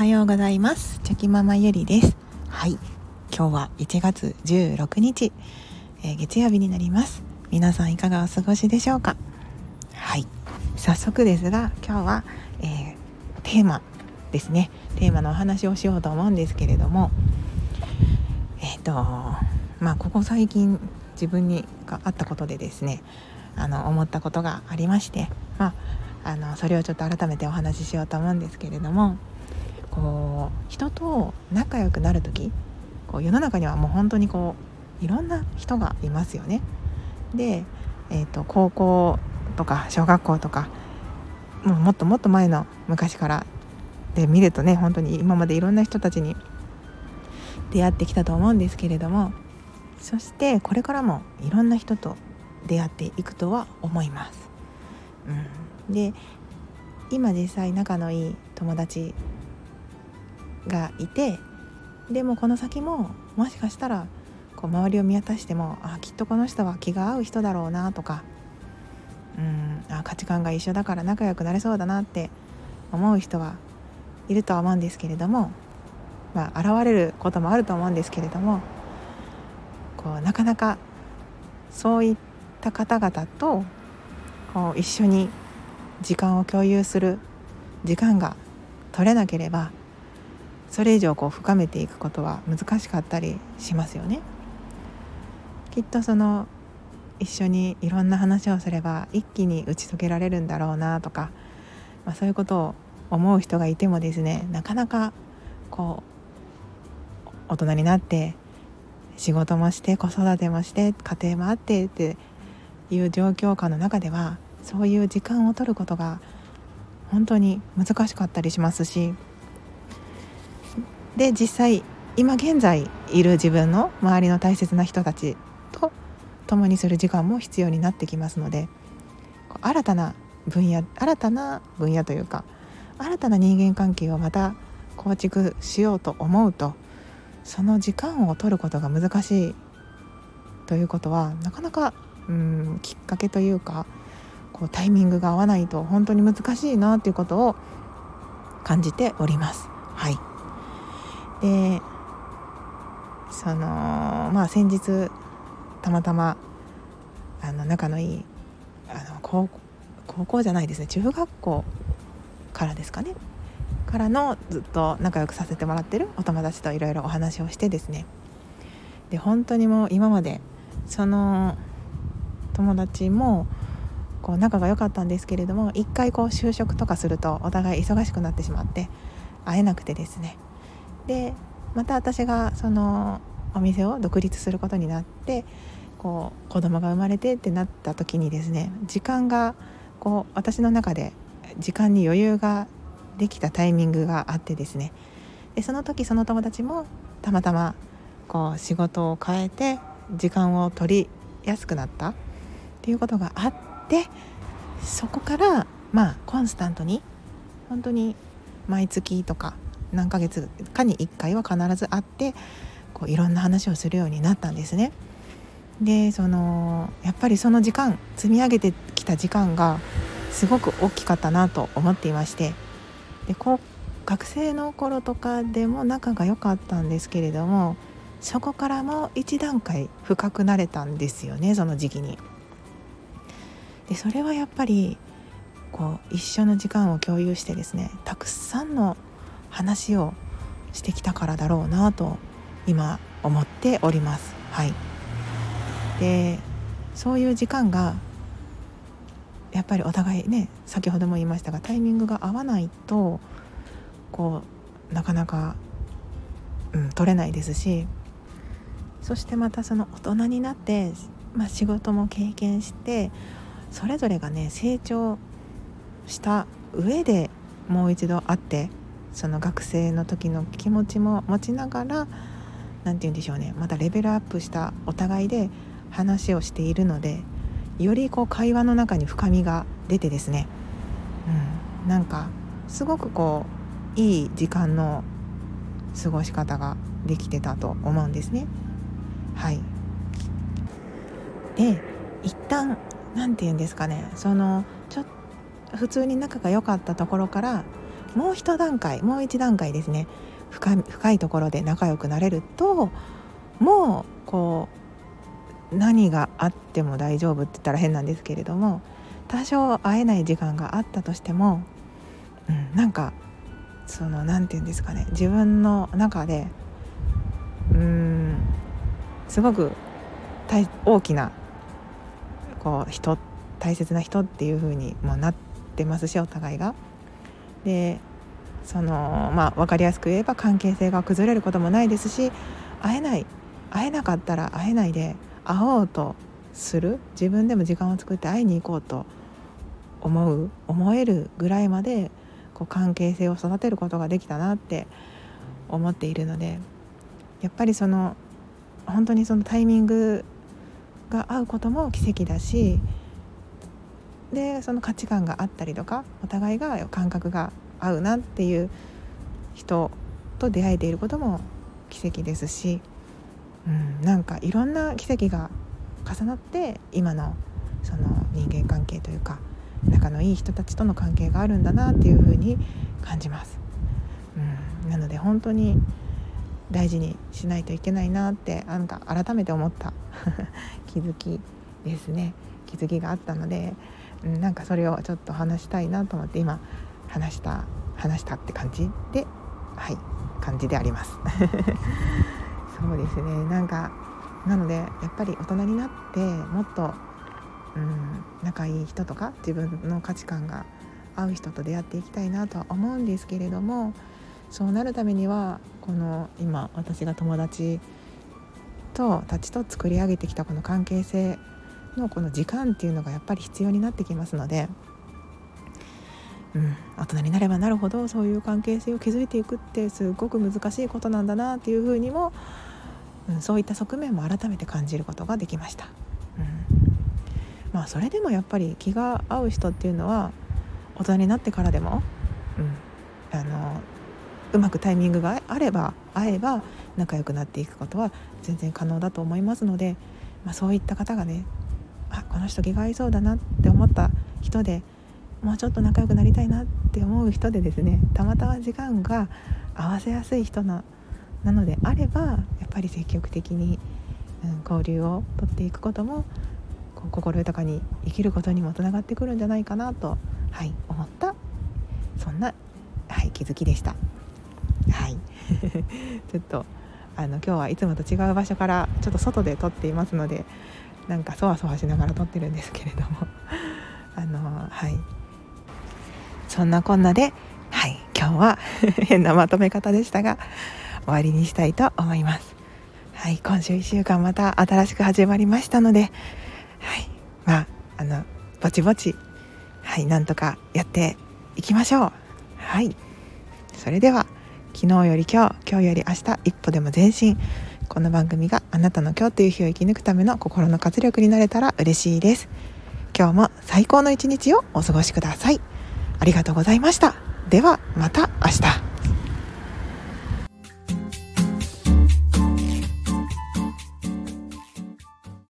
はようございます。チョキママゆりです。はい。今日は1月16日、えー、月曜日になります。皆さんいかがお過ごしでしょうか？はい。早速ですが今日は、えー、テーマですね。テーマのお話をしようと思うんですけれどもえっ、ー、とまあここ最近自分にがあったことでですねあの思ったことがありましてまああのそれをちょっと改めてお話ししようと思うんですけれどもこう人と仲良くなる時こう世の中にはもう本当にこういろんな人がいますよね。で、えーと、高校とか小学校とかもうもっともっと前の昔からで見るとね本当に今までいろんな人たちに出会ってきたと思うんですけれどもそしてこれからもいろんな人と出会っていくとは思います。うん、で今実際仲のいい友達がいてでもこの先ももしかしたらこう周りを見渡してもあきっとこの人は気が合う人だろうなとかうんあ価値観が一緒だから仲良くなれそうだなって思う人はいるとは思うんですけれども、まあ、現れることもあると思うんですけれどもこうなかなかそういった方々とこう一緒に時間を共有する時間が取れなければそれ以上こう深めていくことは難しかったりしますよね。きっとその一緒にいろんな話をすれば一気に打ち解けられるんだろうなとか、まあ、そういうことを思う人がいてもですねなかなかこう大人になって仕事もして子育てもして家庭もあってっていう状況下の中ではそういう時間を取ることが本当に難しかったりしますしで実際今現在いる自分の周りの大切な人たちと共にする時間も必要になってきますので新たな分野新たな分野というか新たな人間関係をまた構築しようと思うとその時間を取ることが難しいということはなかなかうんきっかけというかこうタイミングが合わないと本当に難しいなということを感じております。はいでそのまあ先日たまたまあの仲のいいあの高校じゃないですね中学校からですかねからのずっと仲良くさせてもらってるお友達といろいろお話をしてですね。で本当にもう今までその友達もこう仲が良かったんですけれども一回こう就職とかするとお互い忙しくなってしまって会えなくてですね。でまた私がそのお店を独立することになってこう子供が生まれてってなった時にですね時間がこう私の中で時間に余裕ができたタイミングがあってですね。でその時その友達もたまたまこう仕事を変えて時間を取りやすくなった。っていうことがあってそこからまあコンスタントに本当に毎月とか何ヶ月かに1回は必ず会ってこういろんな話をするようになったんですね。でそのやっぱりその時間積み上げてきた時間がすごく大きかったなと思っていましてでこう学生の頃とかでも仲が良かったんですけれどもそこからも一段階深くなれたんですよねその時期に。でそれはやっぱりこう一緒の時間を共有してですねたくさんの話をしてきたからだろうなと今思っております。はい、でそういう時間がやっぱりお互いね先ほども言いましたがタイミングが合わないとこうなかなか、うん、取れないですしそしてまたその大人になって、まあ、仕事も経験してそれぞれがね成長した上でもう一度会ってその学生の時の気持ちも持ちながら何て言うんでしょうね。またレベルアップしたお互いで話をしているのでよりこう会話の中に深みが出てですね、うん、なんかすごくこういい時間の過ごし方ができてたと思うんですね。はい。で一旦何て言うんですかね。そのちょ普通に仲が良かったところからもう一段階もう一段階ですね深いところで仲良くなれるともうこう何があっても大丈夫って言ったら変なんですけれども多少会えない時間があったとしても、うん、なんかその何て言うんですかね自分の中でうんすごく大きなこう人大切な人っていう風にもなってますしお互いが。でそのまあ分かりやすく言えば関係性が崩れることもないですし会えない会えなかったら会えないで会おうとする自分でも時間を作って会いに行こうと思う思えるぐらいまでこう関係性を育てることができたなって思っているのでやっぱりその本当にそのタイミングが合うことも奇跡だしでその価値観があったりとかお互いが感覚が合うなっていう人と出会えていることも奇跡ですし、うん、なんかいろんな奇跡が重なって今のその人間関係というか仲のいい人たちとの関係があるんだなっていうふうに感じます。うん、なので本当に大事にしないといけないなってなんか改めて思った 気づきですね気づきがあったので、なんかそれをちょっと話したいなと思って今話した話したって感じではい感じであります。そうですね。なんかなのでやっぱり大人になってもっとうん仲いい人とか自分の価値観が合う人と出会っていきたいなとは思うんですけれどもそうなるためにはこの今私が友達とたちと作り上げてきたこの関係性のこの時間っていうのがやっぱり必要になってきますので、うん、大人になればなるほどそういう関係性を築いていくってすごく難しいことなんだなっていうふうにも、うん、そういった側面も改めて感じることができました。うんまあそれでもやっぱり気が合う人っていうのは大人になってからでも、うん、あのうまくタイミングがあれば会えば仲良くなっていくことは全然可能だと思いますので、まあ、そういった方がねあこの人気が合いそうだなって思った人でもうちょっと仲良くなりたいなって思う人でですねたまたま時間が合わせやすい人ななのであればやっぱり積極的に、うん、交流をとっていくこともこう心豊かに生きることにもつながってくるんじゃないかなと、はい、思ったそんな、はい、気づきでした。はい ちょっとあの今日はいつもと違う場所からちょっと外で撮っていますのでなんかそわそわしながら撮ってるんですけれども。あのはい。そんなこんなではい今日は 変なまとめ方でしたが終わりにしたいと思います。はい今週1週間また新しく始まりましたのではいまああのぼちぼちはいなんとかやっていきましょう。はい。それでは昨日より今日今日より明日一歩でも前進。この番組があなたの今日という日を生き抜くための心の活力になれたら嬉しいです。今日も最高の一日をお過ごしください。ありがとうございました。ではまた明日。